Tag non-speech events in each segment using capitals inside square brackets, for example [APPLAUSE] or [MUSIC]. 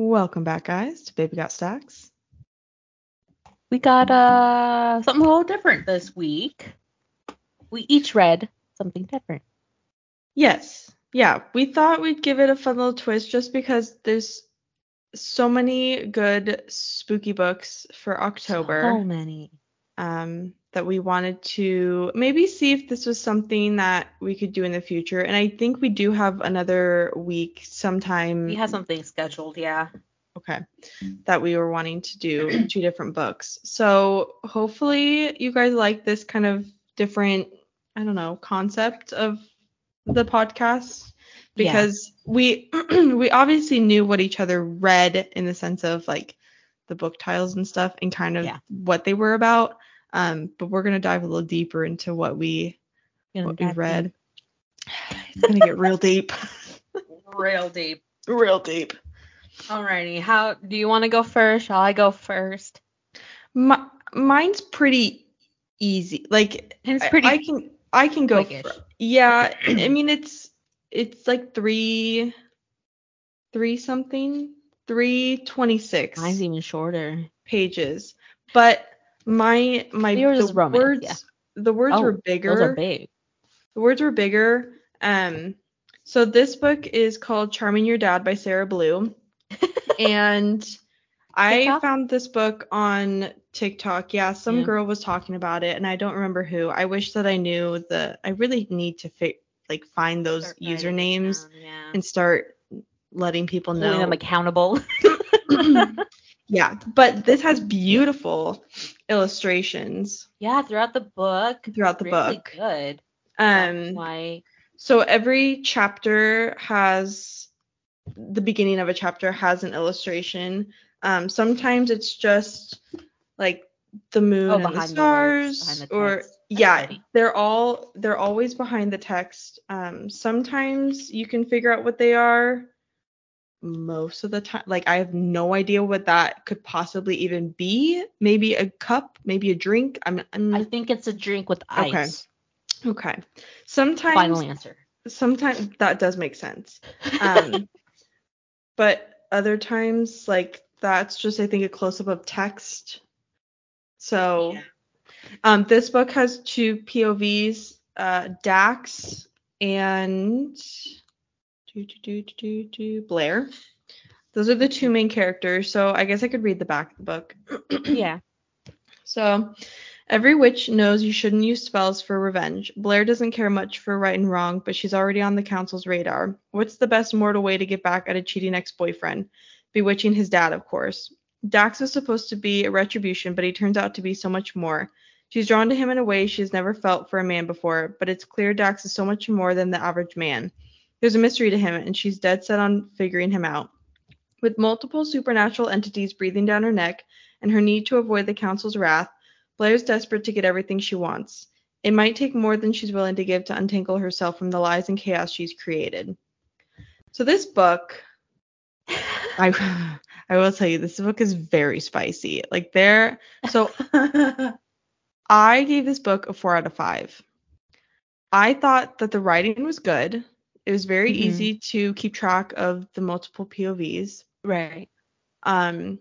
Welcome back, guys, to Baby Got Stacks. We got uh something a little different this week. We each read something different. Yes, yeah, we thought we'd give it a fun little twist just because there's so many good spooky books for October. So many. um, that we wanted to maybe see if this was something that we could do in the future. And I think we do have another week sometime. We have something scheduled, yeah. Okay. That we were wanting to do two different books. So hopefully you guys like this kind of different, I don't know, concept of the podcast Yeah. because we [CLEARS THROAT] we obviously knew what each other read in the sense of like the book titles and stuff and kind of Yeah. what they were about. Um, but we're gonna dive a little deeper into what we what we read. It's gonna get real deep. [LAUGHS] Real deep. Real deep. Alrighty. How do you want to go first? Shall I go first? My, mine's pretty easy. Like It's I- pretty I, can I can go. fir- yeah, I mean it's it's like three three something three twenty six Mine's even shorter. pages, but my my the words yeah. the words Oh, were bigger. Those are big. The words were bigger. Um, so this book is called Charming Your Dad by Sarah Blue, [LAUGHS] and I TikTok? found this book on TikTok. Yeah, some Yeah. girl was talking about it, and I don't remember who. I wish that I knew the. I really need to fi- like find those Start usernames down, Yeah. and start letting people Holding know. them accountable. [COUGHS] [COUGHS] yeah, but this has beautiful illustrations yeah, throughout the book. throughout the really book. Good. Um, Like So every chapter has the beginning of a chapter has an illustration. Um, sometimes it's just like the moon Oh, and the behind the words, stars, the or yeah, they're all they're always behind the text. Um, sometimes you can figure out what they are. Most of the time, like I have no idea what that could possibly even be. Maybe a cup, maybe a drink. I'm, I'm I think it's a drink with ice. okay. Okay sometimes Final answer. sometimes that does make sense [LAUGHS] um but other times like that's just i think a close-up of text so um this book has two povs uh dax and do, do, do, do, do, do, blair those are the two main characters so i guess i could read the back of the book [CLEARS THROAT] yeah. so, every witch knows you shouldn't use spells for revenge. Blair doesn't care much for right and wrong, but she's already on the council's radar. What's the best mortal way to get back at a cheating ex boyfriend? Bewitching his dad, of course. Dax was supposed to be a retribution, but he turns out to be so much more. She's drawn to him in a way she's never felt for a man before, but it's clear Dax is so much more than the average man. There's a mystery to him, and she's dead set on figuring him out. With multiple supernatural entities breathing down her neck, and her need to avoid the council's wrath, Blair's desperate to get everything she wants. It might take more than she's willing to give to untangle herself from the lies and chaos she's created. So this book, I I will tell you, this book is very spicy. Like there, so [LAUGHS] I gave this book a four out of five. I thought that the writing was good. It was very Mhm. easy to keep track of the multiple POVs. right. Um,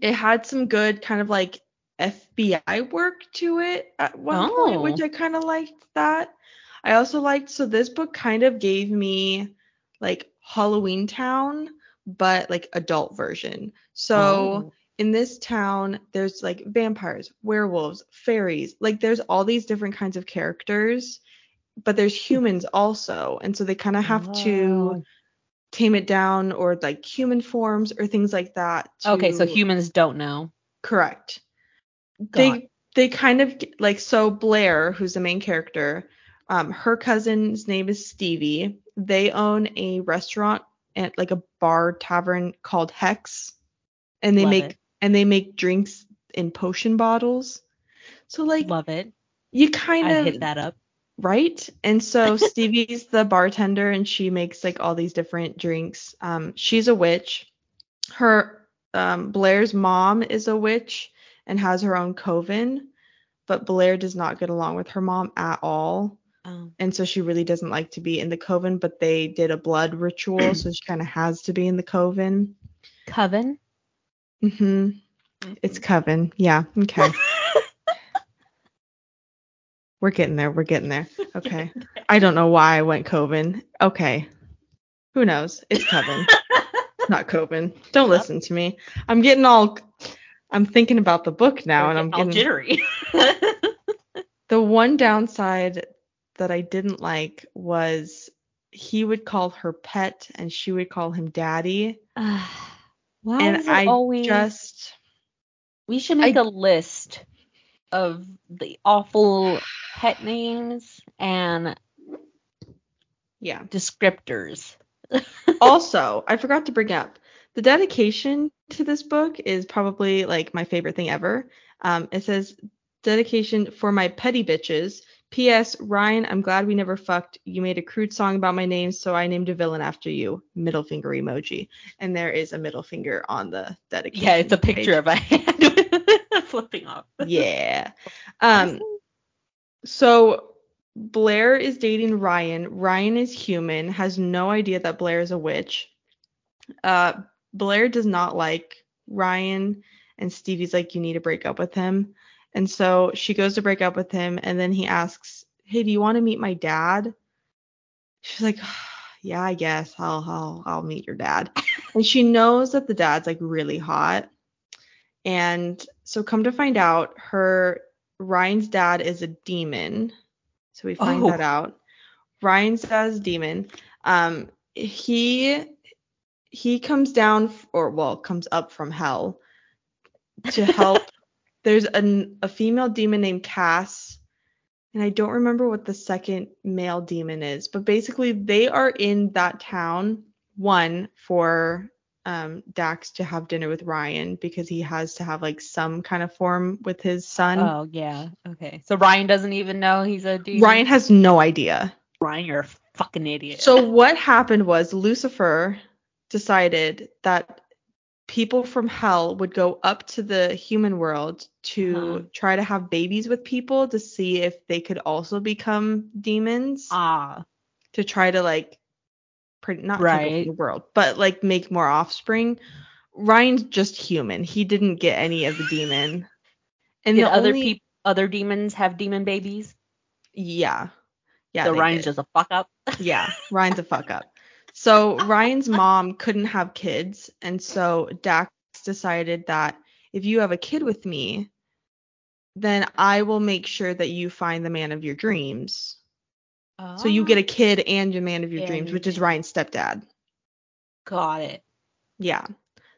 it had some good kind of like FBI work to it at one point, Oh. which I kind of liked that. I also liked so this book kind of gave me like Halloween Town, but like adult version. So Oh. in this town, there's like vampires, werewolves, fairies, like there's all these different kinds of characters, but there's humans also, and so they kind of have to Oh. tame it down or like human forms or things like that. Okay, so humans don't know. correct. Got They they kind of like so Blair, who's the main character, um, her cousin's name is Stevie. They own a restaurant and like a bar tavern called Hex, and they Love make it. and they make drinks in potion bottles. So like Love it. you kind of hit that up. Right? And so [LAUGHS] Stevie's the bartender and she makes like all these different drinks. Um, she's a witch. Her um, Blair's mom is a witch and has her own coven, but Blair does not get along with her mom at all. Oh. And so she really doesn't like to be in the coven, but they did a blood ritual, so she kind of has to be in the coven. Coven. Mm-hmm. It's Coven. Yeah. Okay. [LAUGHS] We're getting there. We're getting there. [LAUGHS] Okay. I don't know why I went Coven. Okay. Who knows? It's Coven. Not Coven. Don't listen to me. I'm getting all. I'm thinking about the book now, and I'm all getting jittery. [LAUGHS] the one downside that I didn't like was he would call her pet and she would call him daddy, [SIGHS] Why and is it I always? just we should make I- a list of the awful pet names and yeah. descriptors. [LAUGHS] also, I forgot to bring up the dedication to this book is probably like my favorite thing ever. Um, it says dedication for my petty bitches. P.S. Ryan, I'm glad we never fucked. You made a crude song about my name, so I named a villain after you. Middle finger emoji, and there is a middle finger on the dedication. Yeah, it's a page. picture of a hand [LAUGHS] flipping off. [LAUGHS] Yeah. Um. So Blair is dating Ryan. Ryan is human, has no idea that Blair is a witch. Uh, Blair does not like Ryan, and Stevie's like, you need to break up with him. And so she goes to break up with him, and then he asks, Hey, do you want to meet my dad? She's like, [SIGHS] Yeah, I guess I'll I'll I'll meet your dad. and she knows that the dad's like really hot. And so come to find out, her Ryan's dad is a demon. So we find Oh. that out. Ryan's dad is a demon. Um, he he comes down or well comes up from hell to help. [LAUGHS] There's an, a female demon named Cass, and I don't remember what the second male demon is, but basically they are in that town one for um, Dax to have dinner with Ryan because he has to have like some kind of form with his son. Oh yeah. Okay. So Ryan doesn't even know he's a demon. Ryan has no idea. Ryan, you're a fucking idiot. So what happened was Lucifer decided that people from hell would go up to the human world to Uh-huh. try to have babies with people to see if they could also become demons ah, to try to like pretty not Right. the world but like make more offspring ryan's just human he didn't get any of the demon and did the other only, people, other demons have demon babies? yeah yeah so Ryan's did. just a fuck up. [LAUGHS] Yeah, Ryan's a fuck up. So Ryan's mom couldn't have kids, and so Dax decided that if you have a kid with me, then I will make sure that you find the man of your dreams. So you get a kid and a man of your And dreams, which is. Ryan's stepdad. Got it. Yeah.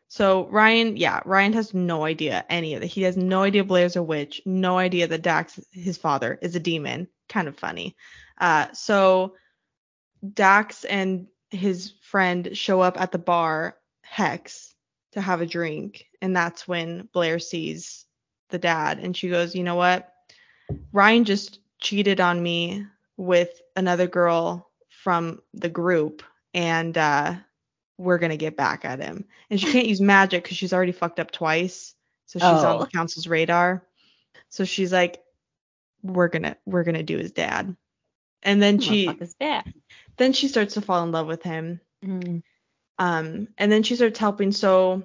So Ryan, yeah, Ryan has no idea any of it. He has no idea Blair's a witch, no idea that Dax, his father, is a demon. Kind of funny. Uh, so Dax and his friend show up at the bar, Hex, to have a drink, and that's when Blair sees the dad, and she goes, "You know what? Ryan just cheated on me with another girl from the group, and uh, we're gonna get back at him." And she can't [LAUGHS] use magic because she's already fucked up twice, so she's on the Oh. council's radar. So she's like, "We're gonna we're gonna do his dad." And then she then she starts to fall in love with him. Mm. Um, and then she starts helping. So,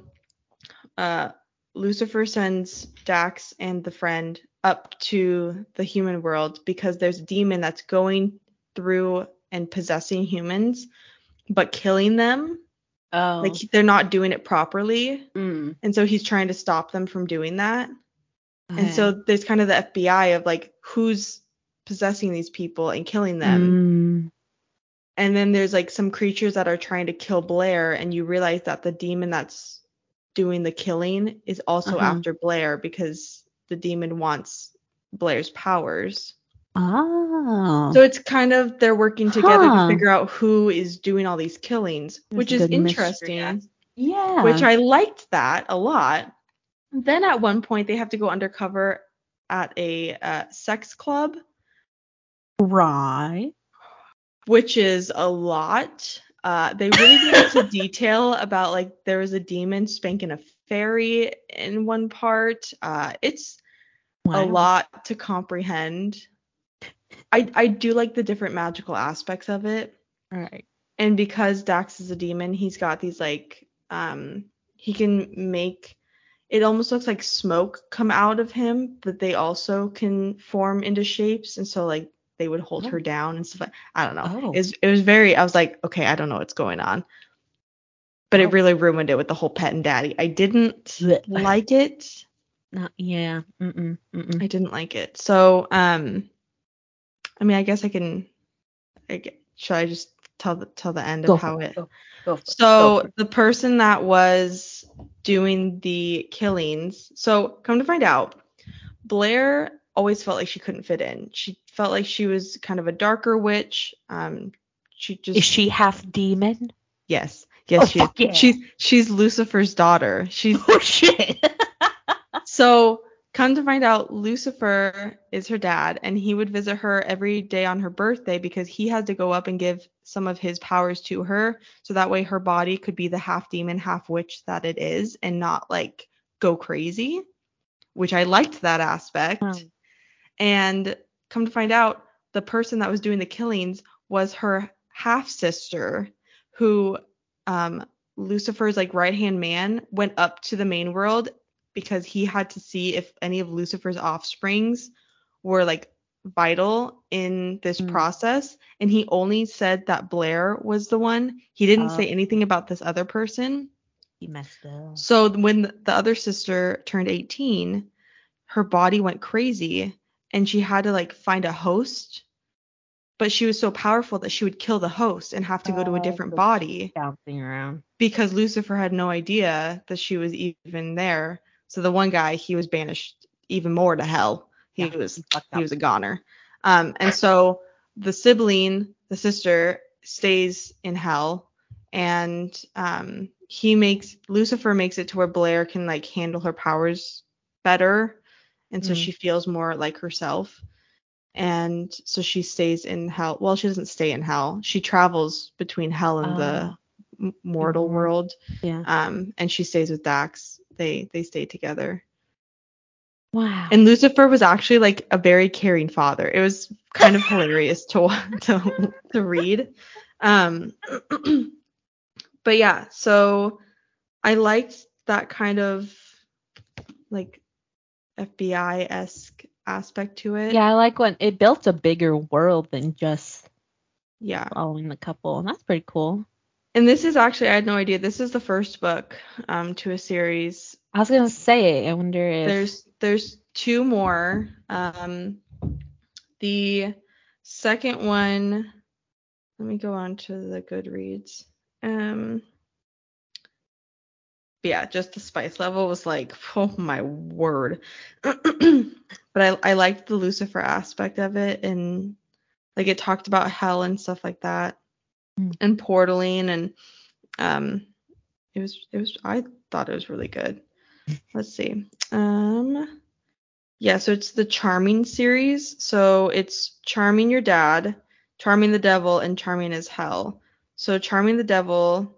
uh, Lucifer sends Dax and the friend up to the human world because there's a demon that's going through and possessing humans, but killing them. Oh. Like they're not doing it properly. mm. And so he's trying to stop them from doing that. Okay. And so there's kind of the FBI of like who's possessing these people and killing them. Mm. and then there's like some creatures that are trying to kill Blair, and you realize that the demon that's doing the killing is also Uh-huh. after Blair because the demon wants Blair's powers. Oh. So it's kind of they're working together Huh. to figure out who is doing all these killings, There's which is good mystery interesting. yeah. Which I liked that a lot. Then at one point they have to go undercover at a uh, sex club right. which is a lot. Uh, they really get into detail about like there was a demon spanking a fairy in one part. Uh, it's Wow. a lot to comprehend. I I do like the different magical aspects of it, Right. and because Dax is a demon, he's got these like um he can make it almost looks like smoke come out of him, but they also can form into shapes, and so like they would hold Oh. her down and stuff. Like, I don't know. Oh. It, was, it was very. I was like, okay, I don't know what's going on, but it really ruined it with the whole pet and daddy. I didn't like it. Not, yeah. Mm-mm. Mm-mm. I didn't like it. So, um, I mean, I guess I can. I get, should I just tell the tell the end of how it. it? Go. Go So it. the person that was doing the killings, so come to find out, Blair always felt like she couldn't fit in. She felt like she was kind of a darker witch. Um, she just is she half demon? yes, yes, Oh, she yeah. she's she's Lucifer's daughter. She's Oh shit. [LAUGHS] so come to find out, Lucifer is her dad, and he would visit her every day on her birthday because he had to go up and give some of his powers to her, so that way her body could be the half demon, half witch that it is, and not like go crazy. Which I liked that aspect. Um, And come to find out, the person that was doing the killings was her half sister, who um, Lucifer's like right hand man went up to the main world because he had to see if any of Lucifer's offsprings were like vital in this Mm. process. And he only said that Blair was the one. He didn't Oh. say anything about this other person. he messed up. So when the the other sister turned 18, her body went crazy and she had to like find a host. But she was so powerful that she would kill the host and have to go to a Oh, different body Bouncing around. because Lucifer had no idea that she was even there. So the one guy, he was banished even more to hell. He Yeah, was he he was a goner. Um, and so the sibling, the sister, stays in hell, and um, he makes Lucifer makes it to where Blair can like handle her powers better, and so Mm. she feels more like herself. And so she stays in hell. Well, she doesn't stay in hell. She travels between hell and the Ah. mortal Mhm. world. Yeah. Um, and she stays with Dax. They they stay together. Wow. And Lucifer was actually like a very caring father. It was kind of hilarious to [LAUGHS] to to read. Um, [CLEARS THROAT] but yeah, so I liked that kind of like FBI esque aspect to it. yeah, I like when it built a bigger world than just Yeah. following the couple, and that's pretty cool. And this is actually I had no idea. This is the first book um to a series. I was gonna say, it. I wonder if There's there's two more. Um the second one let me go on to the Goodreads. Um yeah, just the spice level was like, oh my word. [CLEARS THROAT] but I I liked the Lucifer aspect of it and like it talked about hell and stuff like that. Mm. And portaling and um it was it was I thought it was really good. [LAUGHS] Let's see. Um yeah, so it's the Charming series. So it's Charming Your Dad, Charming the Devil, and Charming as Hell. So Charming the Devil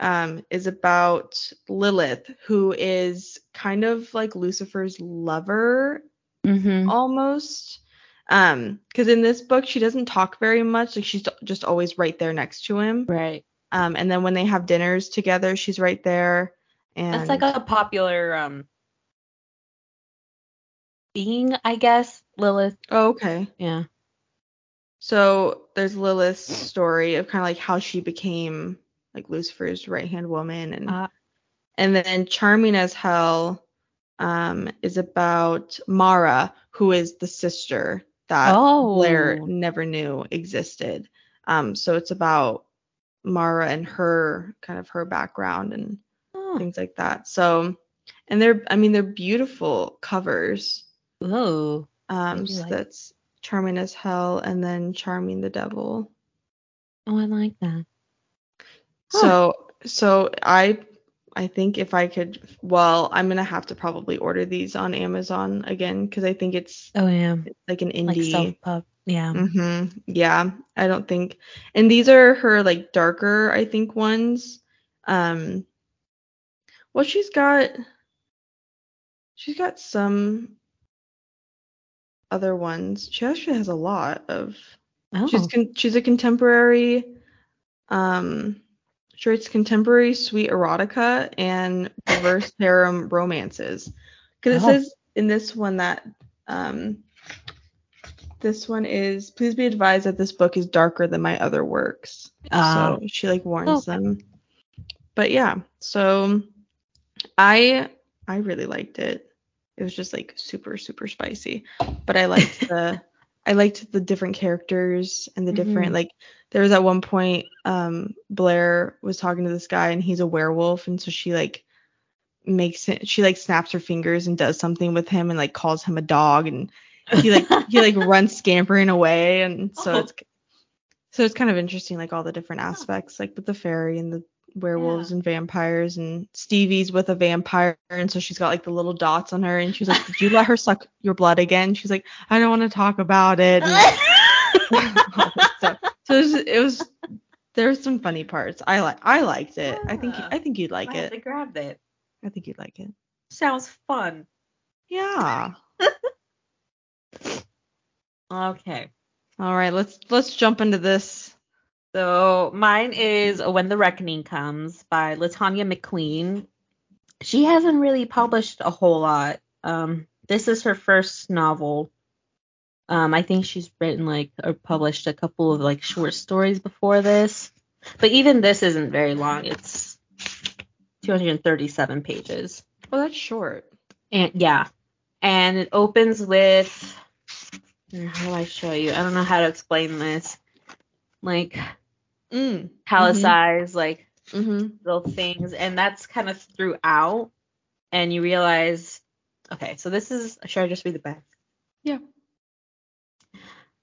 um, is about Lilith, who is kind of like Lucifer's lover Mhm. almost. Um, because in this book she doesn't talk very much. Like she's just always right there next to him. right. Um, and then when they have dinners together, she's right there. And That's like a popular um being, I guess. Lilith. oh, okay. Yeah. So there's Lilith's story of kind of like how she became like Lucifer's right hand woman, and Uh, and then Charming as Hell um, is about Mara, who is the sister that oh. Blair never knew existed. Um, so it's about Mara and her kind of her background and Oh. things like that. So and they're I mean they're beautiful covers. Oh. Um, so like- that's Charming as Hell and then Charming the Devil. Oh, I like that. Huh. So so I I think if I could well, I'm gonna have to probably order these on Amazon again because I think it's Oh yeah. like an Like indie. self pub. Yeah. hmm Yeah, I don't think. And these are her like darker, I think ones. Um, well, she's got she's got some other ones. She actually has a lot of. Oh. She's con- she's a contemporary. Um, Writes contemporary sweet erotica and reverse harem romances. Because it Oh. says in this one that um, this one is please be advised that this book is darker than my other works. Ah. so she like warns Oh. them. But yeah, so I I really liked it. It was just like super super spicy, but I liked [LAUGHS] the I liked the different characters and the different Mhm. like there was at one point um Blair was talking to this guy and he's a werewolf and so she like makes it she like snaps her fingers and does something with him and like calls him a dog and he like he like [LAUGHS] runs scampering away and so Oh. it's so it's kind of interesting like all the different aspects like with the fairy and the werewolves Yeah. and vampires and Stevie's with a vampire and so she's got like the little dots on her and she's like did you let her suck your blood again? She's like I don't want to talk about it. [LAUGHS] So it was, it was there were some funny parts. I like I liked it. I think I think you'd like I it. have grabbed it. I think you'd like it. Sounds fun. yeah. [LAUGHS] Okay. all right let's let's jump into this So mine is When the Reckoning Comes by LaTanya McQueen. She hasn't really published a whole lot. Um, this is her first novel. Um, I think she's written like or published a couple of like short stories before this. But even this isn't very long. It's 237 pages. Well, that's short And yeah. And it opens with how do I show you? I don't know how to explain this. Like mm. Palisades, like mm-hmm. little things, and that's kind of throughout. And you realize, okay, so this is. Should I just read the back? Yeah.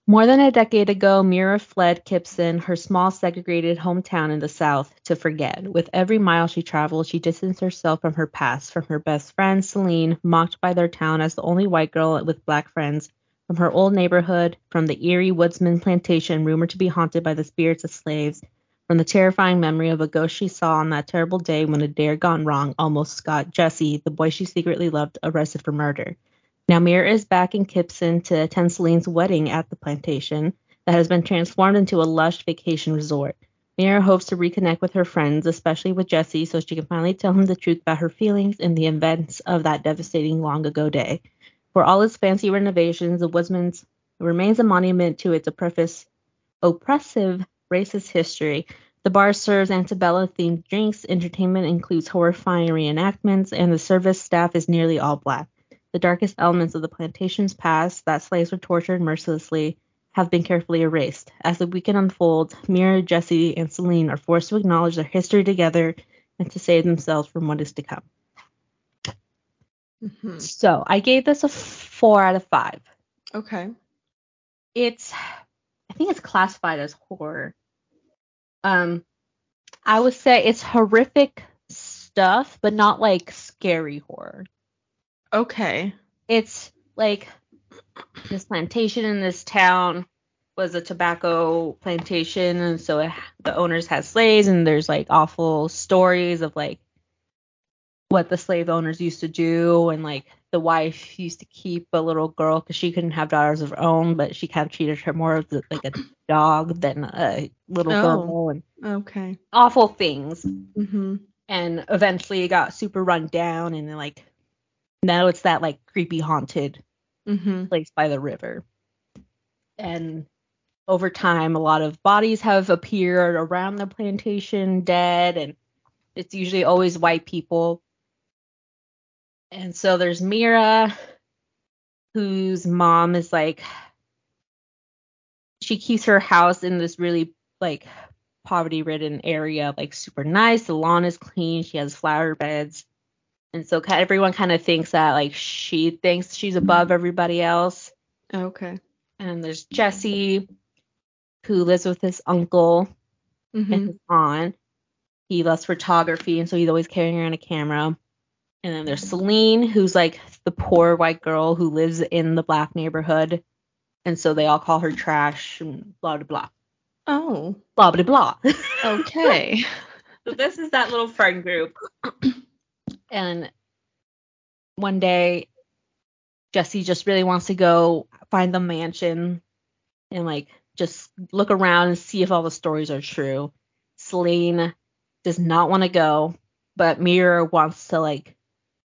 More than a decade ago, Mira fled Kipson, her small segregated hometown in the South, to forget. With every mile she traveled, she distanced herself from her past, from her best friend, Celine, mocked by their town as the only white girl with black friends, from her old neighborhood, from the eerie woodsman plantation rumored to be haunted by the spirits of slaves, from the terrifying memory of a ghost she saw on that terrible day when a dare gone wrong almost got Jesse, the boy she secretly loved, arrested for murder. Now Mira is back in Kipson to attend Celine's wedding at the plantation that has been transformed into a lush vacation resort. Mira hopes to reconnect with her friends, especially with Jesse, so she can finally tell him the truth about her feelings and the events of that devastating long ago day. For all its fancy renovations, the Woodsman's remains a monument to its oppressive, racist history. The bar serves antebellum themed drinks, entertainment includes horrifying reenactments, and the service staff is nearly all black. The darkest elements of the plantation's past, that slaves were tortured mercilessly, have been carefully erased. As the weekend unfolds, Mira, Jesse, and Celine are forced to acknowledge their history together and to save themselves from what is to come. Mm-hmm. So I gave this a four out of five. Okay. It's, I think it's classified as horror. Um, I would say it's horrific stuff, but not like scary horror. Okay. it's like this plantation in this town was a tobacco plantation and so it, the owners had slaves and there's like awful stories of like what the slave owners used to do and like the wife used to keep a little girl because she couldn't have daughters of her own but she kind of treated her more of like a [CLEARS THROAT] dog than a little Oh. girl and Okay. awful things Mm-hmm. and eventually it got super run down and then like now it's that like creepy haunted Mm-hmm. place by the river. And over time, a lot of bodies have appeared around the plantation dead, and it's usually always white people. And so there's Mira, whose mom is like, she keeps her house in this really like poverty ridden area, like super nice. The lawn is clean, she has flower beds. And so everyone kind of thinks that like she thinks she's above everybody else. Okay. And there's Jesse, who lives with his uncle Mm-hmm. and his aunt. He loves photography, and so he's always carrying around a camera. And then there's Celine, who's like the poor white girl who lives in the black neighborhood. And so they all call her trash and blah, blah, blah. Oh. Blah, blah, blah. [LAUGHS] Okay. So this is that little friend group. [CLEARS THROAT] And one day, Jesse just really wants to go find the mansion and like just look around and see if all the stories are true. Celine does not want to go, but Mira wants to like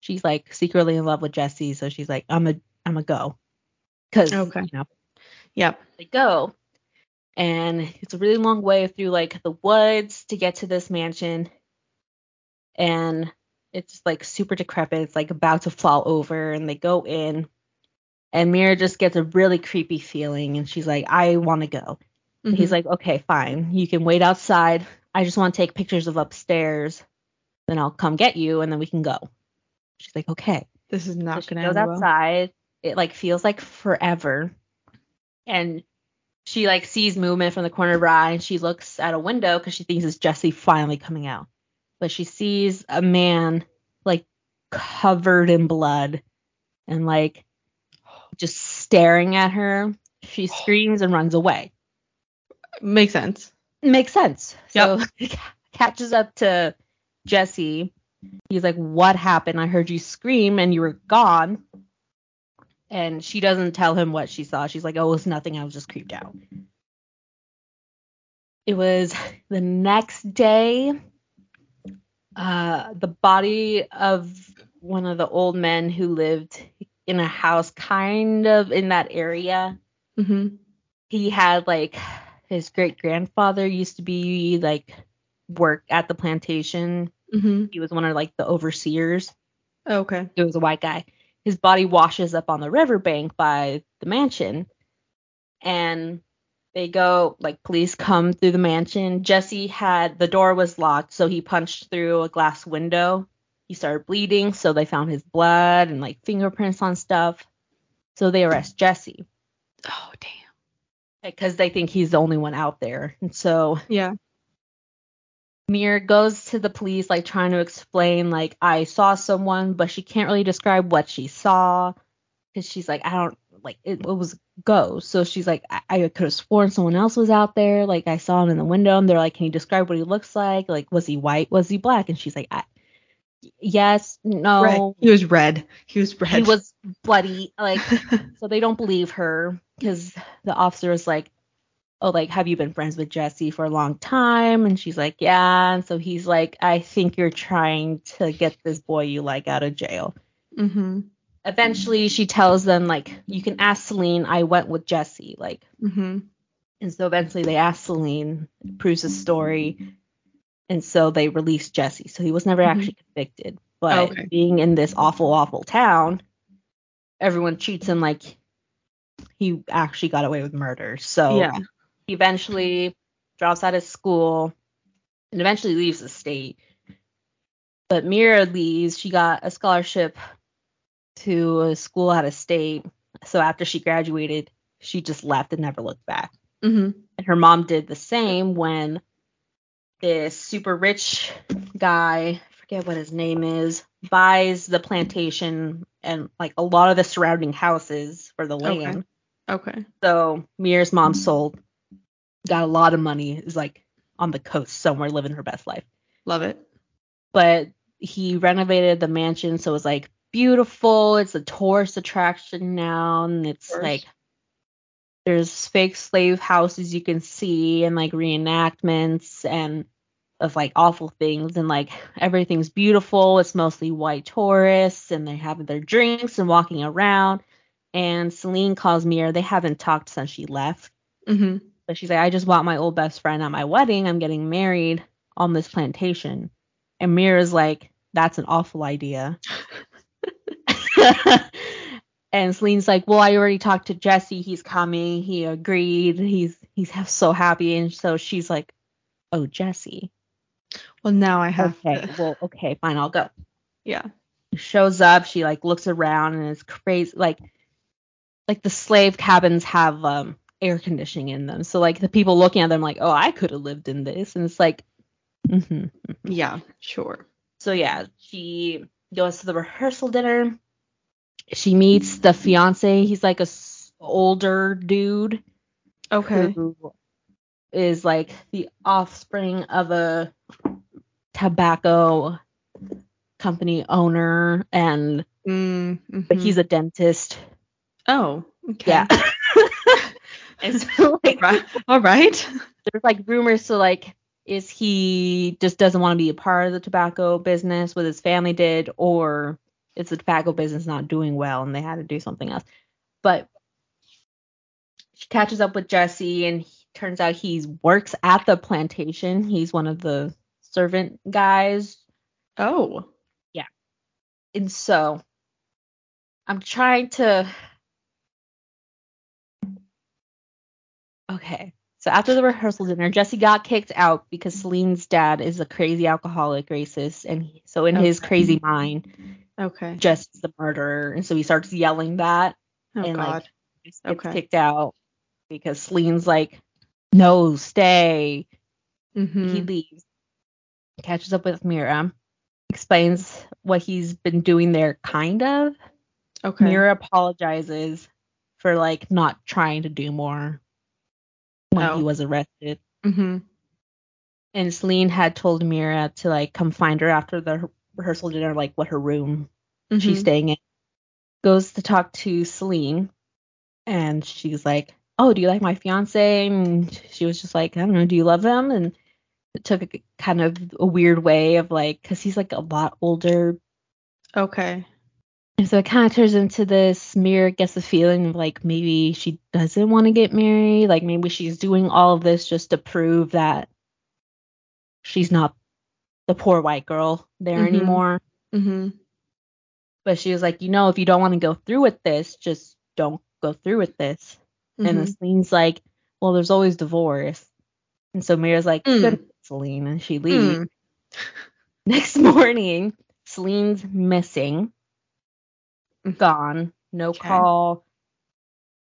she's like secretly in love with Jesse, so she's like, I'm a I'm a go. Cause Okay. you know, Yep. they go. And it's a really long way through like the woods to get to this mansion. And it's like super decrepit. It's like about to fall over and they go in. And Mira just gets a really creepy feeling and she's like, I want to go. And He's mm-hmm. like, okay, fine. You can wait outside. I just want to take pictures of upstairs. Then I'll come get you and then we can go. She's like, okay. this is not she gonna goes end well. outside. It like feels like forever. And she like sees movement from the corner of her eye and she looks at a window because she thinks it's Jesse finally coming out. But she sees a man like covered in blood and like just staring at her. She [GASPS] screams and runs away. Makes sense. Makes sense. So [LAUGHS] catches up to Jesse. He's like, What happened? I heard you scream and you were gone. And she doesn't tell him what she saw. She's like, Oh, it's nothing. I was just creeped out. It was [LAUGHS] the next day. Uh, the body of one of the old men who lived in a house kind of in that area hmm he had like his great grandfather used to be like work at the plantation. Hmm He was one of like the overseers. Okay. It was a white guy. His body washes up on the riverbank by the mansion. And they go like police come through the mansion. Jesse had the door was locked, so he punched through a glass window. He started bleeding, so they found his blood and like fingerprints on stuff. So they arrest Jesse Oh damn. because they think he's the only one out there. And so Yeah. Mir goes to the police, like trying to explain, like, I saw someone, but she can't really describe what she saw. Because she's like, I don't, like, it, it was ghost. So she's like, I, I could have sworn someone else was out there. Like, I saw him in the window, and they're like, Can you describe what he looks like? Like, was he white? Was he black? And she's like, I, Yes, no. Red. He was red. He was red. He was bloody. Like, [LAUGHS] so they don't believe her because the officer is like, "Oh, like, have you been friends with Jesse for a long time?" And she's like, "Yeah." And so he's like, "I think you're trying to get this boy you like out of jail." hmm Eventually, she tells them like, "You can ask Celine. I went with Jesse." Like, hmm and so eventually they ask Celine, proves his story, and so they release Jesse. So he was never Mhm. actually convicted, but Okay. being in this awful, awful town, everyone treats him like he actually got away with murder. So Yeah. He eventually drops out of school and eventually leaves the state. But Mira leaves. She got a scholarship to a school out of state. So after she graduated, she just left and never looked back. hmm And her mom did the same when this super rich guy, I forget what his name is, buys the plantation and like a lot of the surrounding houses for the Okay. land. Okay. So Mira's mom sold, got a lot of money, is like on the coast somewhere living her best life. Love it. But he renovated the mansion so it's like beautiful. It's a tourist attraction now, and it's like there's fake slave houses you can see and like reenactments and of like awful things and like everything's beautiful. It's mostly white tourists and they're having their drinks and walking around. And Celine calls Mira. They haven't talked since she left. hmm But she's like, I just want my old best friend at my wedding. I'm getting married on this plantation. And Mira's like, that's an awful idea. [LAUGHS] and Celine's like, well, I already talked to Jesse. He's coming. He agreed. He's he's so happy. And so she's like, oh, Jesse. Well, now I have Okay, to. well, okay, fine, I'll go. Yeah. shows up she like looks around and it's crazy like like the slave cabins have um air conditioning in them so like the people looking at them like oh i could have lived in this and it's like hmm Yeah. Sure. so yeah she goes to the rehearsal dinner she meets the fiance he's like a s- older dude Okay. who is like the offspring of a tobacco company owner and Mm, but he's a dentist Oh. Okay. Yeah. [LAUGHS] and [LAUGHS] so like Right. All right. there's like rumors to like is he just doesn't want to be a part of the tobacco business what his family did, or is the tobacco business not doing well and they had to do something else? But she catches up with Jesse and he, turns out he works at the plantation. He's one of the servant guys. Oh. Yeah. And so I'm trying to Okay. So after the rehearsal dinner, Jesse got kicked out because Celine's dad is a crazy alcoholic racist, and he, so in okay. his crazy mind, okay, Jesse's the murderer, and so he starts yelling that, oh, and God. like gets okay. kicked out because Celine's like, no, stay. Mm-hmm. He leaves, catches up with Mira, explains what he's been doing there, kind of. Okay. Mira apologizes for like not trying to do more when oh. he was arrested. Mm-hmm. And Celine had told Mira to like come find her after the rehearsal dinner, like what her room mm-hmm. she's staying in. Goes to talk to Celine, and she's like, "Oh, do you like my fiance?" And she was just like, "I don't know, do you love him?" And it took a kind of a weird way of like, cause he's like a lot older. Okay. And so it kind of turns into this Mira gets the feeling of like maybe she doesn't want to get married. Like maybe she's doing all of this just to prove that she's not the poor white girl there mm-hmm. anymore. Mm-hmm. But she was like, you know, if you don't want to go through with this, just don't go through with this. Mm-hmm. And Celine's like, well, there's always divorce. And so Mira's like, mm. good, Celine. And she leaves. Mm. [LAUGHS] Next morning, Celine's missing gone. No okay. call.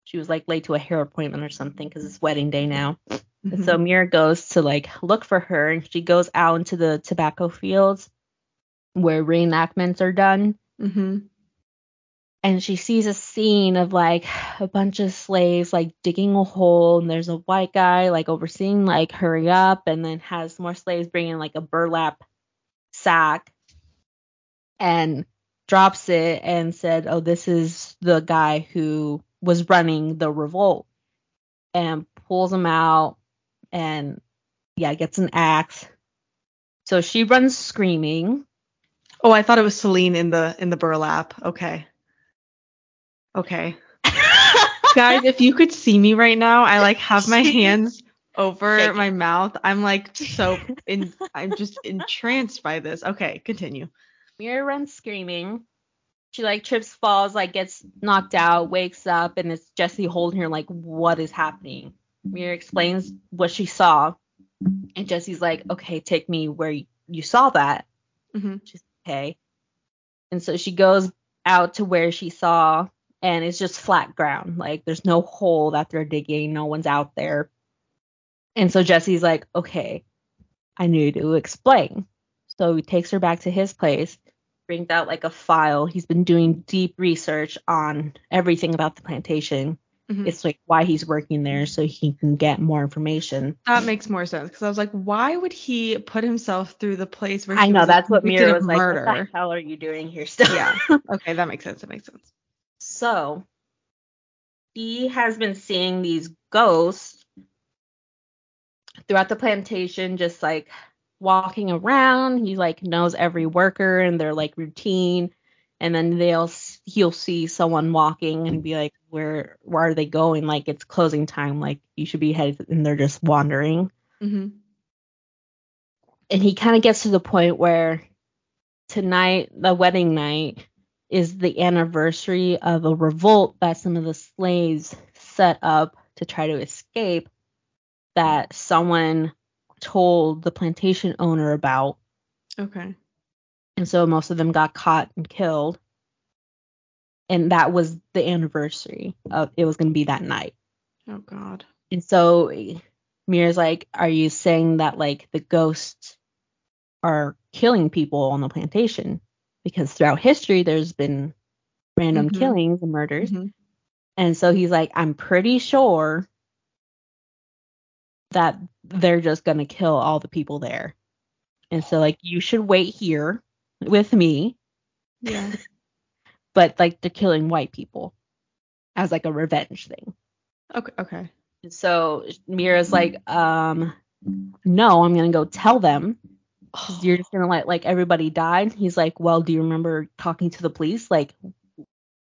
She was like late to a hair appointment or something because it's wedding day now. Mm-hmm. So Mira goes to like look for her and she goes out into the tobacco fields where reenactments are done. Mm-hmm. And she sees a scene of like a bunch of slaves like digging a hole and there's a white guy like overseeing like hurry up and then has more slaves bringing like a burlap sack and drops it and said, "Oh, this is the guy who was running the revolt," and pulls him out and yeah, gets an axe. So she runs screaming. Oh, I thought it was Celine in the in the burlap. Okay. Okay. [LAUGHS] Guys, if you could see me right now, I like have my [LAUGHS] hands over my mouth. I'm like so in I'm just entranced by this. Okay, continue. Mira runs screaming. She like trips, falls, like gets knocked out, wakes up, and it's Jesse holding her like, what is happening? Mira explains what she saw, and Jesse's like, okay, take me where you, saw that. Mm-hmm. She's okay. And so she goes out to where she saw, and it's just flat ground. Like there's no hole that they're digging, no one's out there. And so Jesse's like, okay, I need to explain. So he takes her back to his place, brings out like a file. He's been doing deep research on everything about the plantation. Mm-hmm. It's like why he's working there so he can get more information. That makes more sense because I was like, why would he put himself through the place where I know that's what Mira was like. Murder? What the hell are you doing here still? Yeah. [LAUGHS] okay, that makes sense. That makes sense. So he has been seeing these ghosts throughout the plantation, just like walking around. He like knows every worker and their like routine. And then they'll he'll see someone walking and be like, where where are they going? Like it's closing time. Like you should be headed, and they're just wandering. Mm-hmm. And he kind of gets to the point where tonight, the wedding night, is the anniversary of a revolt that some of the slaves set up to try to escape. That someone told the plantation owner about. Okay. And so most of them got caught and killed. And that was the anniversary of it was going to be that night. Oh God. And so Mira's like, "Are you saying that like the ghosts are killing people on the plantation? Because throughout history, there's been random mm-hmm. killings and murders." Mm-hmm. And so he's like, "I'm pretty sure that they're just going to kill all the people there. And so like you should wait here with me. Yeah. [LAUGHS] but like they're killing white people as like a revenge thing. Okay. Okay. So Mira's like, um, no, I'm gonna go tell them. [SIGHS] You're just gonna let like everybody die. He's like, well, do you remember talking to the police? Like,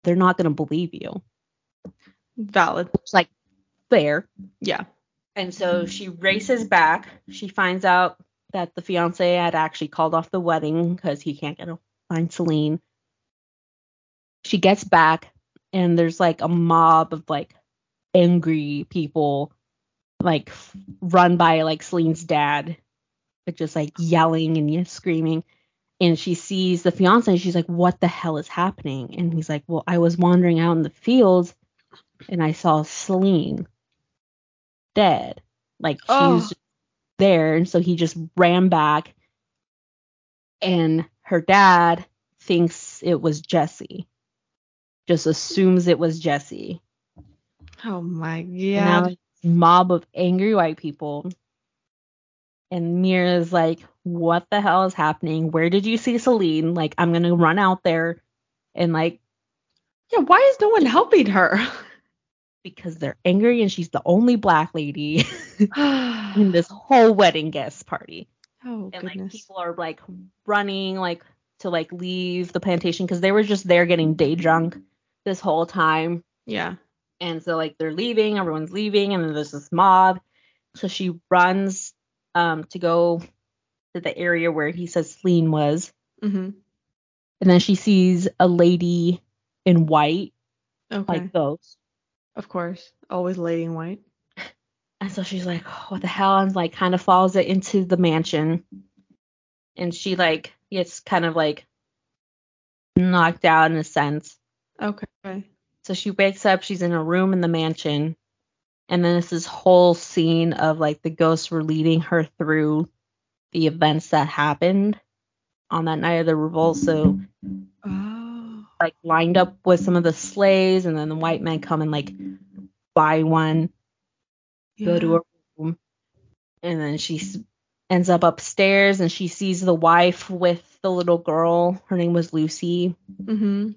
they're not gonna believe you. Valid. It's like fair. Yeah. And so mm-hmm. she races back. She finds out that the fiance had actually called off the wedding because he can't get a find Celine. She gets back and there's like a mob of like angry people like run by like Celine's dad, but just like yelling and screaming. And she sees the fiance and she's like, What the hell is happening? And he's like, Well, I was wandering out in the fields and I saw Celine dead. Like she Oh. was there. And so he just ran back. And her dad thinks it was Jesse. Just assumes it was Jesse. Oh my god. mob of angry white people. And Mira's like, what the hell is happening? Where did you see Celine? Like, I'm gonna run out there and like Yeah, why is no one helping her? [LAUGHS] because they're angry and she's the only black lady [SIGHS] in this whole wedding guest party. oh and like people are like running like to like leave the plantation because they were just there getting day drunk this whole time yeah. and so like they're leaving everyone's leaving and then there's this mob so she runs um to go to the area where he says Celine was Mhm. and then she sees a lady in white Okay. like those of course. Always lady in white. And so she's like, oh, what the hell? And like kind of follows it into the mansion. And she like gets kind of like knocked out in a sense. Okay. So she wakes up, she's in a room in the mansion. And then it's this whole scene of like the ghosts were leading her through the events that happened on that night of the revolt. So Oh. Like lined up with some of the slaves and then the white men come and like buy one go to Yeah. a room and then she ends up upstairs and she sees the wife with the little girl her name was lucy Mhm.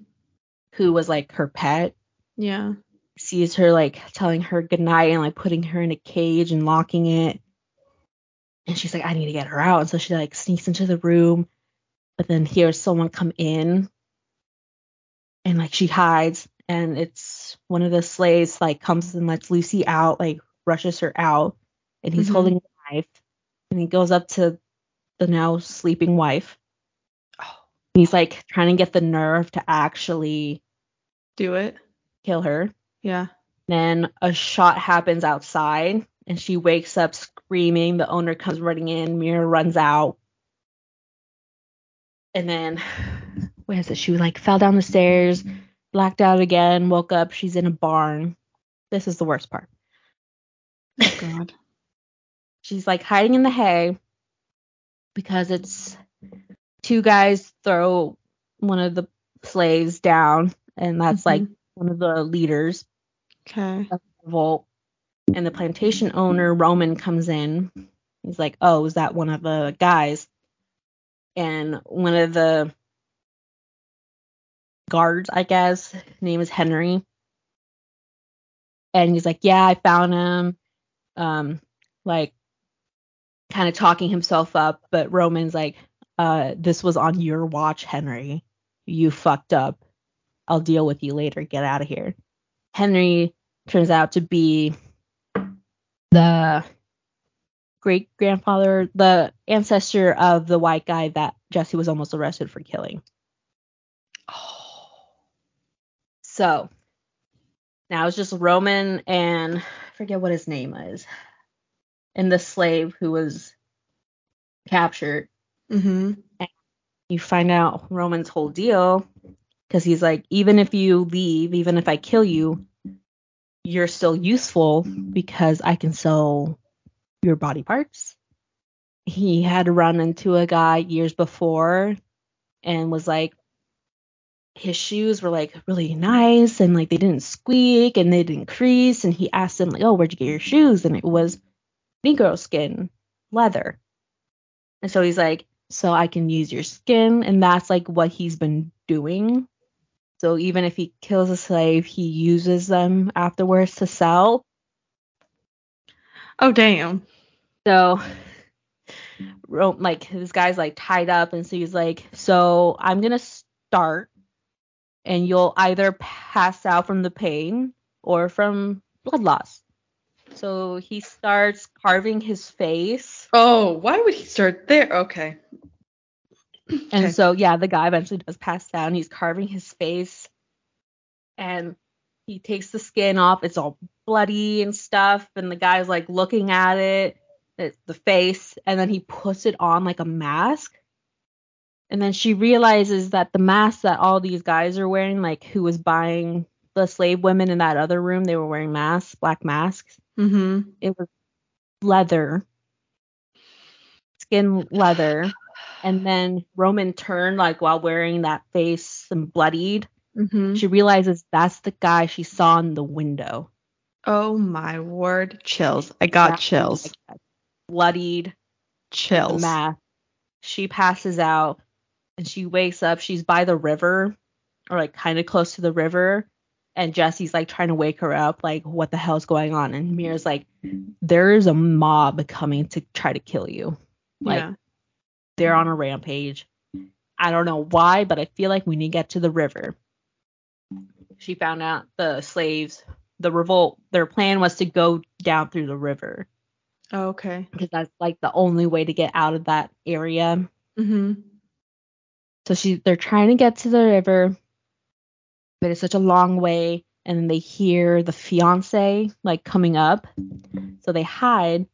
who was like her pet Yeah. sees her like telling her goodnight and like putting her in a cage and locking it and she's like i need to get her out and so she like sneaks into the room but then hears someone come in and like she hides and it's one of the slaves like comes and lets lucy out like rushes her out and he's Mhm. holding a knife and he goes up to the now sleeping wife Oh. he's like trying to get the nerve to actually Do it. kill her Yeah. then a shot happens outside and she wakes up screaming. The owner comes running in. Mira runs out. And then, where is it? She like fell down the stairs, blacked out again, woke up. She's in a barn. This is the worst part. Oh god. [LAUGHS] She's like hiding in the hay because it's two guys throw one of the slaves down, and that's like Mhm. one of the leaders. Okay. Of the revolt and the plantation owner Roman comes in. He's like, "Oh, is that one of the guys?" And one of the guards, I guess, his name is Henry. And he's like, "Yeah, I found him." Um like kind of talking himself up, but Roman's like, "Uh this was on your watch, Henry. You fucked up. I'll deal with you later. Get out of here." Henry turns out to be the great grandfather, the ancestor of the white guy that Jesse was almost arrested for killing. Oh. So now it's just Roman and I forget what his name is, and the slave who was captured. Mhm. You find out Roman's whole deal because he's like, even if you leave, even if I kill you, you're still useful because I can sell your body parts. He had run into a guy years before and was like, his shoes were like really nice and like they didn't squeak and they didn't crease. And he asked him, like, oh, where'd you get your shoes? And it was Negro skin, leather. And so he's like, so I can use your skin. And that's like what he's been doing. So even if he kills a slave, he uses them afterwards to sell. Oh damn. So, like this guy's like tied up, and so he's like, "So I'm gonna start, and you'll either pass out from the pain or from blood loss." So he starts carving his face, Oh, why would he start there? Okay. and Okay. so yeah, the guy eventually does pass out, and he's carving his face, and he takes the skin off. It's all bloody and stuff, and the guy's like looking at it, the face, and then he puts it on like a mask. And then she realizes that the mask that all these guys are wearing, like who was buying the slave women in that other room, they were wearing masks, black masks. Mm-hmm. It was leather, skin leather. And then Roman turned like while wearing that face and bloodied. Mm-hmm. She realizes that's the guy she saw in the window. Oh my word. Chills. I got Exactly chills. like. Bloodied, Chills. mask. She passes out and she wakes up. She's by the river or like kind of close to the river. And Jesse's like trying to wake her up, like, what the hell's going on? And Mira's like, there is a mob coming to try to kill you. Like, yeah. they're on a rampage. I don't know why, but I feel like we need to get to the river. She found out the slaves, the revolt, their plan was to go down through the river Oh, okay. because that's like the only way to get out of that area. Mm-hmm. So she they're trying to get to the river, but it's such a long way and then they hear the fiance like coming up. So they hide.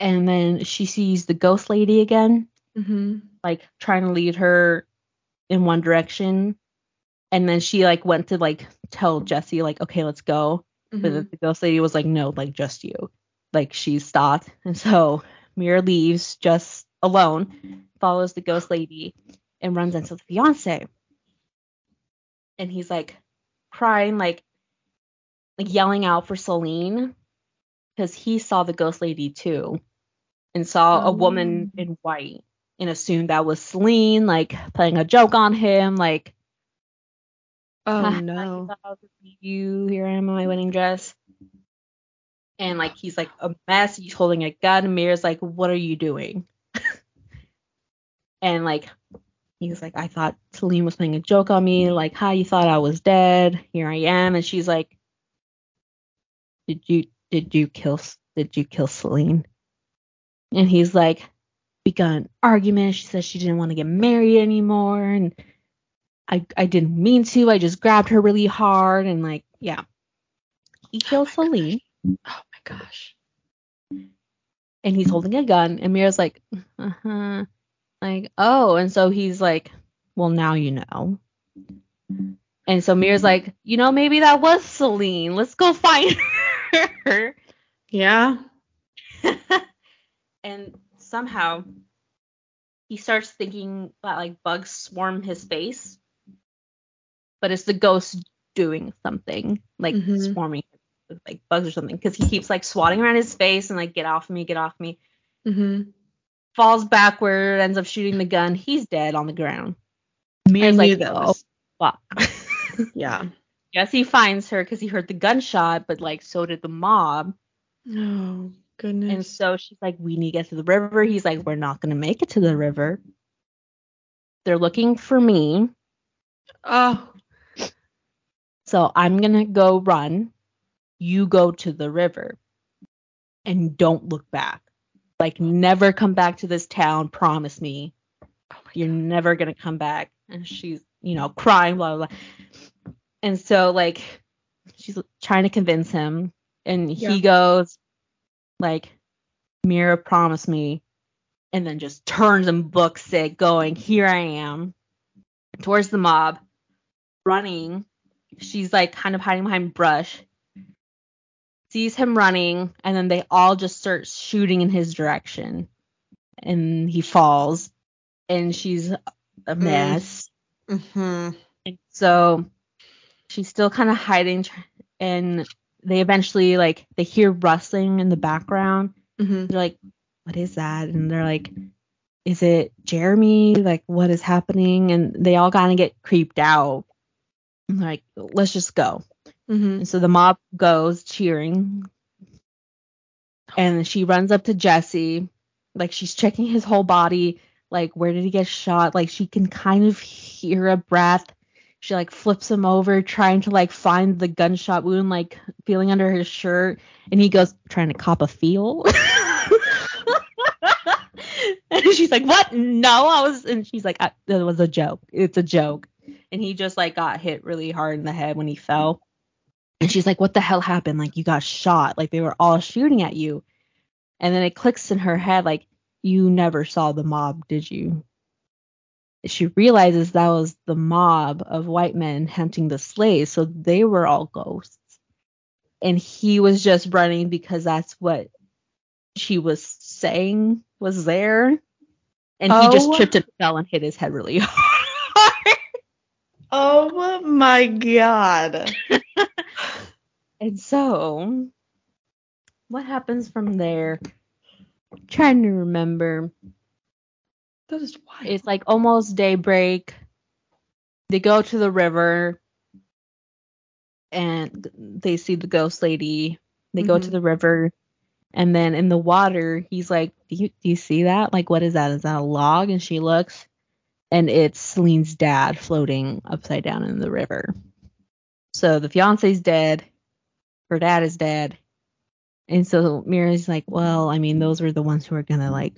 And then she sees the ghost lady again Mm-hmm. like trying to lead her in one direction and then she like went to like tell Jesse like okay let's go but Mm-hmm. the the ghost lady was like no like just you like she stopped and so Mira leaves just alone follows the ghost lady and runs into the fiance and he's like crying like like yelling out for Celine because he saw the ghost lady too and saw a oh. woman Oh. in white and assumed that was Celine, like playing a joke on him, like Oh ah, no. I thought I was gonna meet you. Here I am in my wedding dress. And like he's like a mess. He's holding a gun. Mira's like, "What are you doing?" And like he's like, "I thought Celine was playing a joke on me. Like, how you thought I was dead? Here I am." And she's like, "Did you did you kill did you kill Celine?" And he's like, "We got an argument. She says she didn't want to get married anymore, and I I didn't mean to. I just grabbed her really hard, and like, yeah, he killed my Celine." Oh my gosh. and he's holding a gun and Mira's like uh-huh like oh and so he's like well now you know. And so Mira's like you know maybe that was Celine. Let's go find her. Yeah. [LAUGHS] and somehow he starts thinking that like bugs swarm his face. But it's the ghost doing something like Mhm. swarming with like bugs or something. Because he keeps like swatting around his face and like get off me get off me. Mm-hmm. Falls backward, ends up shooting the gun. He's dead on the ground. I Mira's like, that oh, fuck. [LAUGHS] Yeah. yes, he finds her because he heard the gunshot, but like so did the mob. Oh goodness. And so she's like, we need to get to the river. He's like, we're not gonna make it to the river. They're looking for me, Oh. so I'm gonna go run. You go to the river, and don't look back. Like, never come back to this town. Promise me. Oh you're never gonna come back. And she's you know crying blah blah blah. And so like she's trying to convince him. And Yeah. he goes like mira promise me. And then just turns and books it going here i am. Towards the mob running. She's like kind of hiding behind brush sees him running and then they all just start shooting in his direction. And he falls and she's a mess. Mm-hmm. and so she's still kind of hiding and they eventually like they hear rustling in the background. Mm-hmm. they're like what is that? And they're like is it jeremy? Like what is happening? And they all kind of get creeped out. Like let's just go Mm-hmm. and so the mob goes cheering and she runs up to Jesse, like she's checking his whole body, like where did he get shot? Like she can kind of hear a breath. She like flips him over, trying to like find the gunshot wound, like feeling under his shirt, and he goes trying to cop a feel. [LAUGHS] and she's like, "What? No, I was." And she's like, "It was a joke. It's a joke." And he just like got hit really hard in the head when he fell. And she's like, "What the hell happened? Like you got shot. Like they were all shooting at you." And then it clicks in her head, like, "You never saw the mob, did you?" She realizes that was the mob of white men hunting the slaves, so they were all ghosts. And he was just running because that's what she was saying was there. And he just Oh. tripped and fell and hit his head really [LAUGHS] hard. Oh my god. [LAUGHS] and so, what happens from there? trying to remember. That is wild. It's like almost daybreak. They go to the river and they see the ghost lady. They go to Mhm. the river and then in the water, he's like, do you, do you see that? Like, what is that? Is that a log? And she looks and it's Celine's dad floating upside down in the river. So the fiance's dead. Her dad is dead. And so Mira's like, well, I mean, those were the ones who are going to like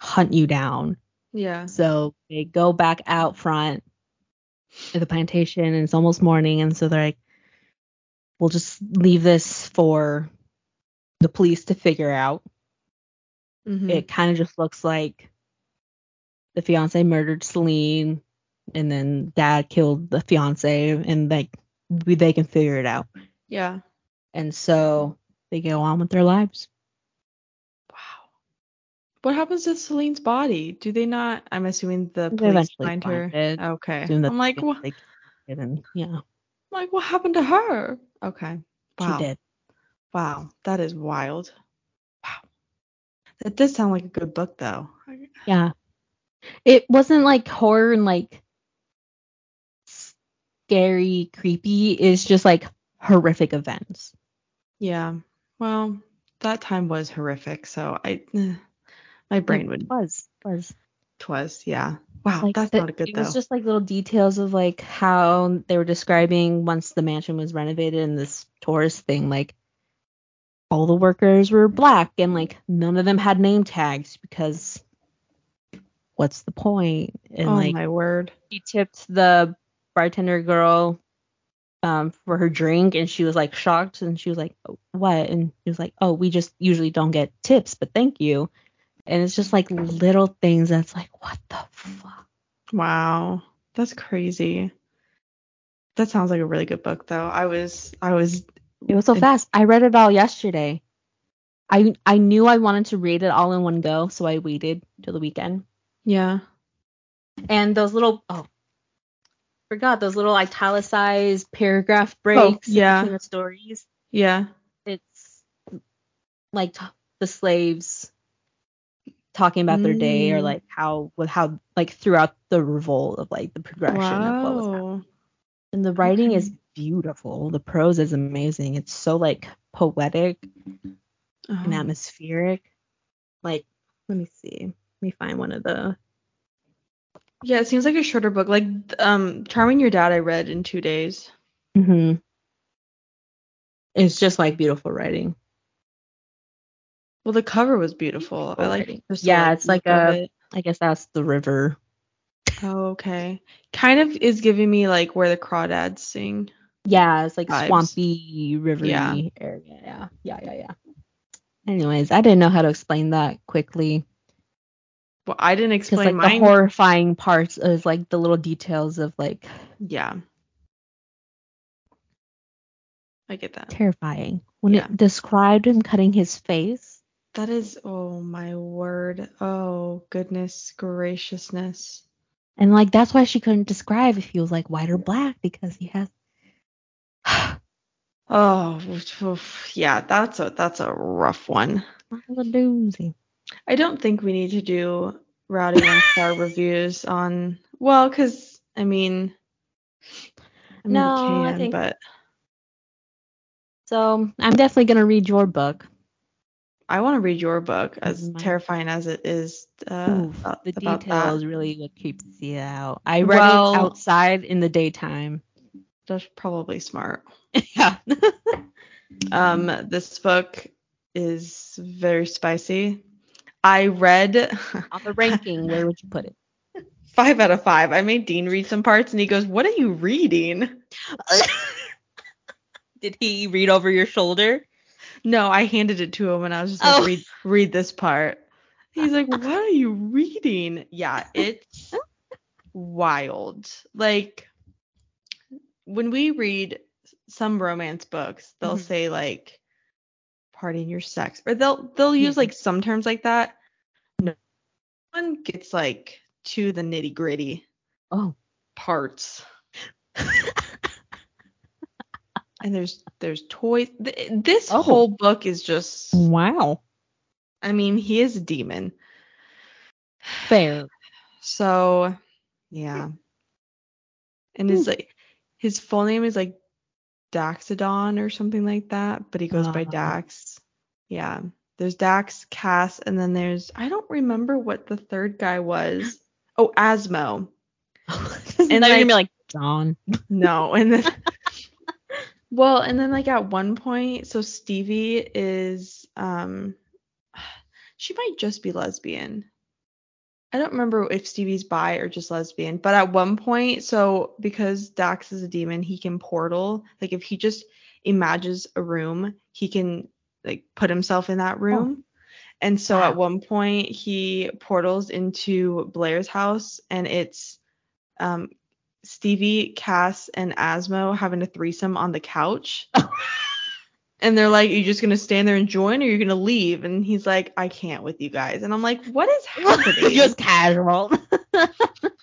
hunt you down. yeah. So they go back out front of the plantation and it's almost morning. And so they're like, we'll just leave this for the police to figure out. Mhm. It kind of just looks like the fiance murdered Celine and then dad killed the fiance and like we, they can figure it out. yeah. And so they go on with their lives. Wow. What happens to Celine's body? Do they not? I'm assuming the They police eventually find her. it. Okay. I'm like, they- what? they- yeah, Like, what happened to her? Okay. Wow. she did. Wow. That is wild. Wow. That does sound like a good book, though. Yeah. It wasn't like horror and like scary, creepy. It's just like horrific events. Yeah. Well, that time was horrific, so I, [SIGHS] my brain It would was was twas. Yeah. Wow. like that's the- not a good It though. was just like little details of like how they were describing once the mansion was renovated and this tourist thing like all the workers were black and like none of them had name tags because what's the point? And oh like my word. she tipped the bartender girl um for her drink and she was like shocked and she was like what and she was like oh we just usually don't get tips but thank you and it's just like little things that's like what the fuck Wow. That's crazy. That sounds like a really good book, though. I was, I was. it was so fast i read it all yesterday i i knew i wanted to read it all in one go so i waited till the weekend Yeah. and those little oh forgot those little italicized paragraph breaks Oh, yeah. between the stories Yeah. it's like t- the slaves talking about their day or Mm. like how with how like throughout the revolt of like the progression of what was happening. And the writing Okay. is beautiful. The prose is amazing. It's so like poetic and Oh. atmospheric. Like let me see. Let me find one of the Yeah, it seems like a shorter book. Like, um, Charming Your Dad, I read in two days. hmm It's just like beautiful writing. Well, the cover was beautiful. I like. Yeah, it's like a- it. I guess that's the river. Oh, okay. Kind of is giving me like where the crawdads sing. Yeah, it's like Vibes. swampy, rivery Yeah. area. Yeah, yeah, yeah, yeah. Anyways, I didn't know how to explain that quickly. Well, I didn't explain like mine. the horrifying parts is like the little details of like Yeah. I get that. terrifying. When Yeah. it described him cutting his face, That is, oh my word. Oh, goodness graciousness. and like that's why she couldn't describe if he was like white or black because he has. [SIGHS] Oh, yeah, that's a that's a rough one. That's a doozy. I don't think we need to do rowdy one star [LAUGHS] reviews on well, because I mean, I mean No, we I can, think- but So I'm definitely gonna read your book I want to read your book, as terrifying as it is. Uh, Oof, about- the about detail that. really what keeps you out. I read Well- it outside in the daytime. That's probably smart. [LAUGHS] yeah. Um, this book is very spicy. I read On the ranking, [LAUGHS] where would you put it? five out of five. I made Dean read some parts, and he goes, "What are you reading?" [LAUGHS] Did he read over your shoulder? No, I handed it to him, and I was just like, Oh. "Read, read this part." He's like, "What are you reading?" Yeah, it's wild. Like when we read some romance books, they'll Mhm. say like "partying your sex," or they'll they'll use like some terms like that. No one gets like to the nitty gritty Oh. parts. and there's there's toys. This Oh. whole book is just. Wow. I mean, he is a demon. Fair. So, yeah. And his hmm. like his full name is like Daxodon or something like that, but he goes by Ah. Dax. Yeah. There's Dax, Cass, and then there's I don't remember what the third guy was. [GASPS] Oh, Asmo. [LAUGHS] and then you're gonna like- be like, John. [LAUGHS] No, and then [LAUGHS] well, and then like at one point, so Stevie is um [SIGHS] she might just be lesbian. I don't remember if Stevie's bi or just lesbian, but at one point, so because Dax is a demon, he can portal. Like if he just imagines a room, he can like put himself in that room. And so at one point he portals into Blair's house and it's um Stevie, Cass, and Asmo having a threesome on the couch. [LAUGHS] and they're like, Are you just gonna stand there and join or you're gonna leave? And he's like, I can't with you guys. And I'm like, What is [LAUGHS] happening? Just casual. [LAUGHS] I'm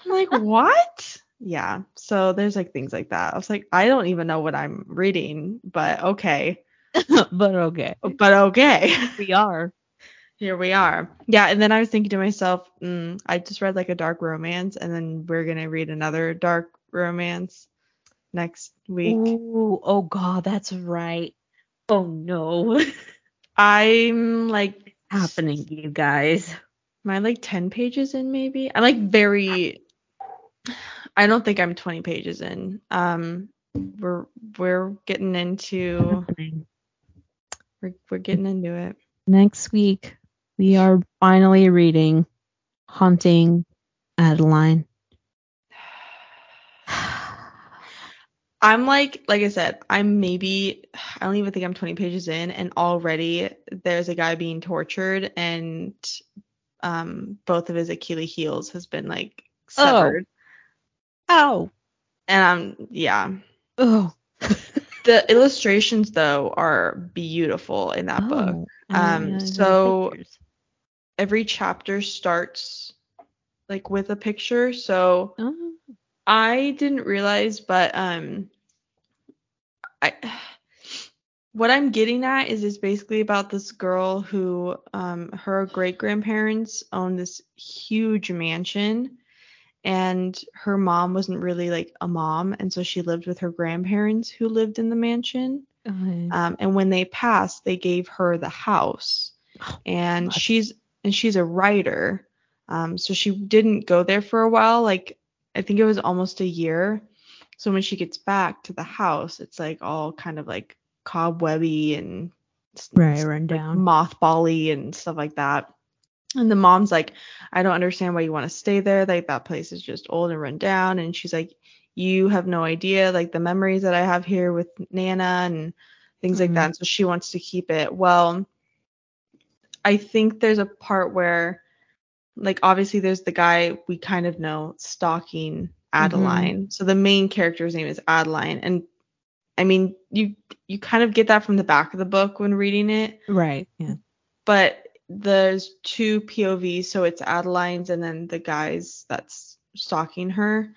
like, what? Yeah. So there's like things like that. I was like, I don't even know what I'm reading, but okay. [LAUGHS] but okay. But okay. We are. Here we are. Yeah, and then I was thinking to myself, mm, I just read like a dark romance, and then we're gonna read another dark romance next week. Ooh, oh god, that's right. Oh no. I'm like Happening, you guys. am I like 10 pages in maybe? I'm like very I don't think I'm 20 pages in. Um we're we're getting into we're, we're getting into it. Next week, we are finally reading Haunting Adeline. I'm like, like I said, I'm maybe, I don't even think I'm 20 pages in, and already there's a guy being tortured, and um, both of his Achilles heels has been like Oh. severed, Oh. and I'm, yeah. Oh. [LAUGHS] The illustrations though are beautiful in that book. Oh, I Um, didn't know there were so- Every chapter starts like with a picture, so Oh. I didn't realize, but um, I what I'm getting at is it's basically about this girl who um her great grandparents owned this huge mansion, and her mom wasn't really like a mom, and so she lived with her grandparents who lived in the mansion. Okay. Um, and when they passed, they gave her the house, and God. she's and she's a writer. Um, so she didn't go there for a while. Like I think it was almost a year. So when she gets back to the house, it's like all kind of like cobwebby and Right, run like down. mothbally and stuff like that. And the mom's like, I don't understand why you want to stay there. Like that place is just old and run down. And she's like, you have no idea like the memories that I have here with Nana and things like Mhm. that. And so she wants to keep it. Well, I think there's a part where like obviously there's the guy we kind of know stalking Adeline. So the main character's name is Adeline and I mean you you kind of get that from the back of the book when reading it, Right. Yeah. but there's two POVs, so it's Adeline's and then the guy's that's stalking her.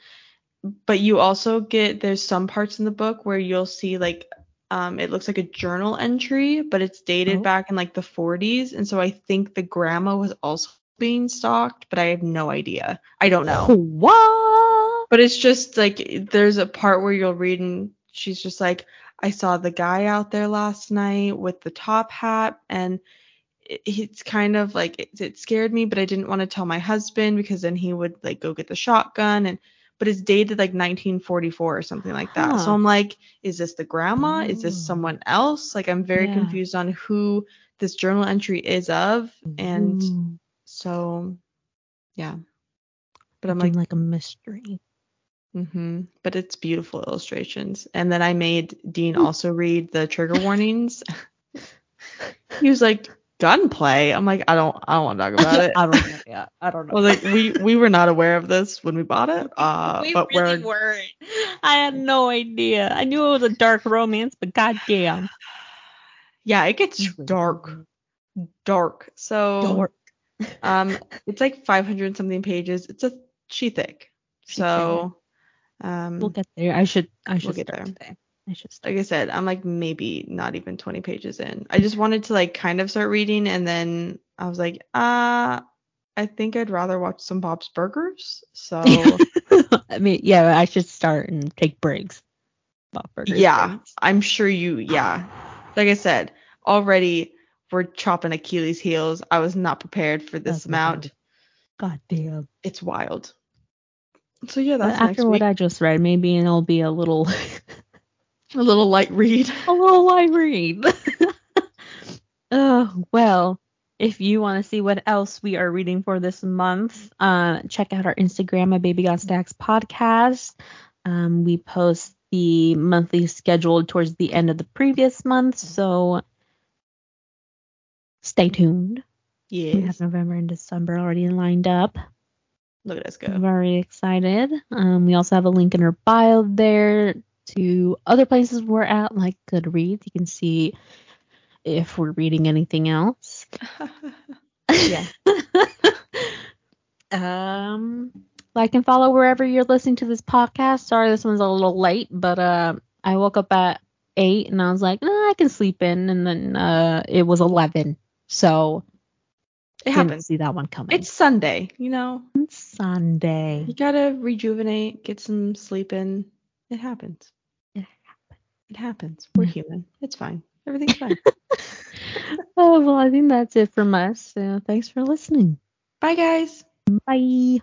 But you also get there's some parts in the book where you'll see like um it looks like a journal entry, but it's dated Oh. back in like the 40s, and so I think the grandma was also being stalked, but I have no idea. I don't know. What? But it's just like there's a part where you'll read and she's just like, I saw the guy out there last night with the top hat and it, it's kind of like it, it scared me, but I didn't want to tell my husband because then he would like go get the shotgun and but it's dated like 1944 or something like that. So I'm like, is this the grandma? Is this oh. someone else? Like I'm very Yeah. confused on who this journal entry is of. And Ooh, so yeah. But I'm like, like a mystery. hmm but it's beautiful illustrations. And then I made Dean also read the trigger warnings. [LAUGHS] he was like, gunplay. I'm like, I don't, I don't want to talk about it. [LAUGHS] I don't know. Yeah, I don't I was like, we we were not aware of this when we bought it. Uh, [LAUGHS] we but really we're weren't. I had no idea. I knew it was a dark romance, but goddamn, [SIGHS] yeah, it gets dark, dark. So Dark. Um, it's like 500 something pages. It's a she thick. So um, We'll get there. I should. I should get there. today. I should start. like I said, I'm like maybe not even 20 pages in. I just wanted to like kind of start reading, and then I was like, uh, I think I'd rather watch some Bob's Burgers. So [LAUGHS] I mean, yeah, I should start and take breaks. Bob Burgers yeah, breaks. I'm sure you. Yeah, like I said, already we're chopping Achilles' heels. I was not prepared for this That's amount. God damn. It's wild. So yeah, But that's next after what week. I just read, maybe it'll be a little, [LAUGHS] A little light read. [LAUGHS] a little light read. oh [LAUGHS] well. If you want to see what else we are reading for this month, uh, check out our Instagram at Baby Got Stacks podcast. Um, we post the monthly schedule towards the end of the previous month, so stay tuned. Yeah. We have November and December already lined up. Look at us go. Very excited. Um, we also have a link in our bio there to other places we're at, like Goodreads. You can see if we're reading anything else. [LAUGHS] Yeah. [LAUGHS] um, like and follow wherever you're listening to this podcast. Sorry, this one's a little late, but uh, I woke up at eight and I was like, nah, I can sleep in, and then uh, it was eleven, so it didn't happens. see that one coming. It's Sunday, you know. It's Sunday. You gotta rejuvenate, get some sleep in. It happens. It happens. It happens. We're human. It's fine. Everything's fine. [LAUGHS] Oh well, I think that's it from us. So thanks for listening. Bye, guys. Bye.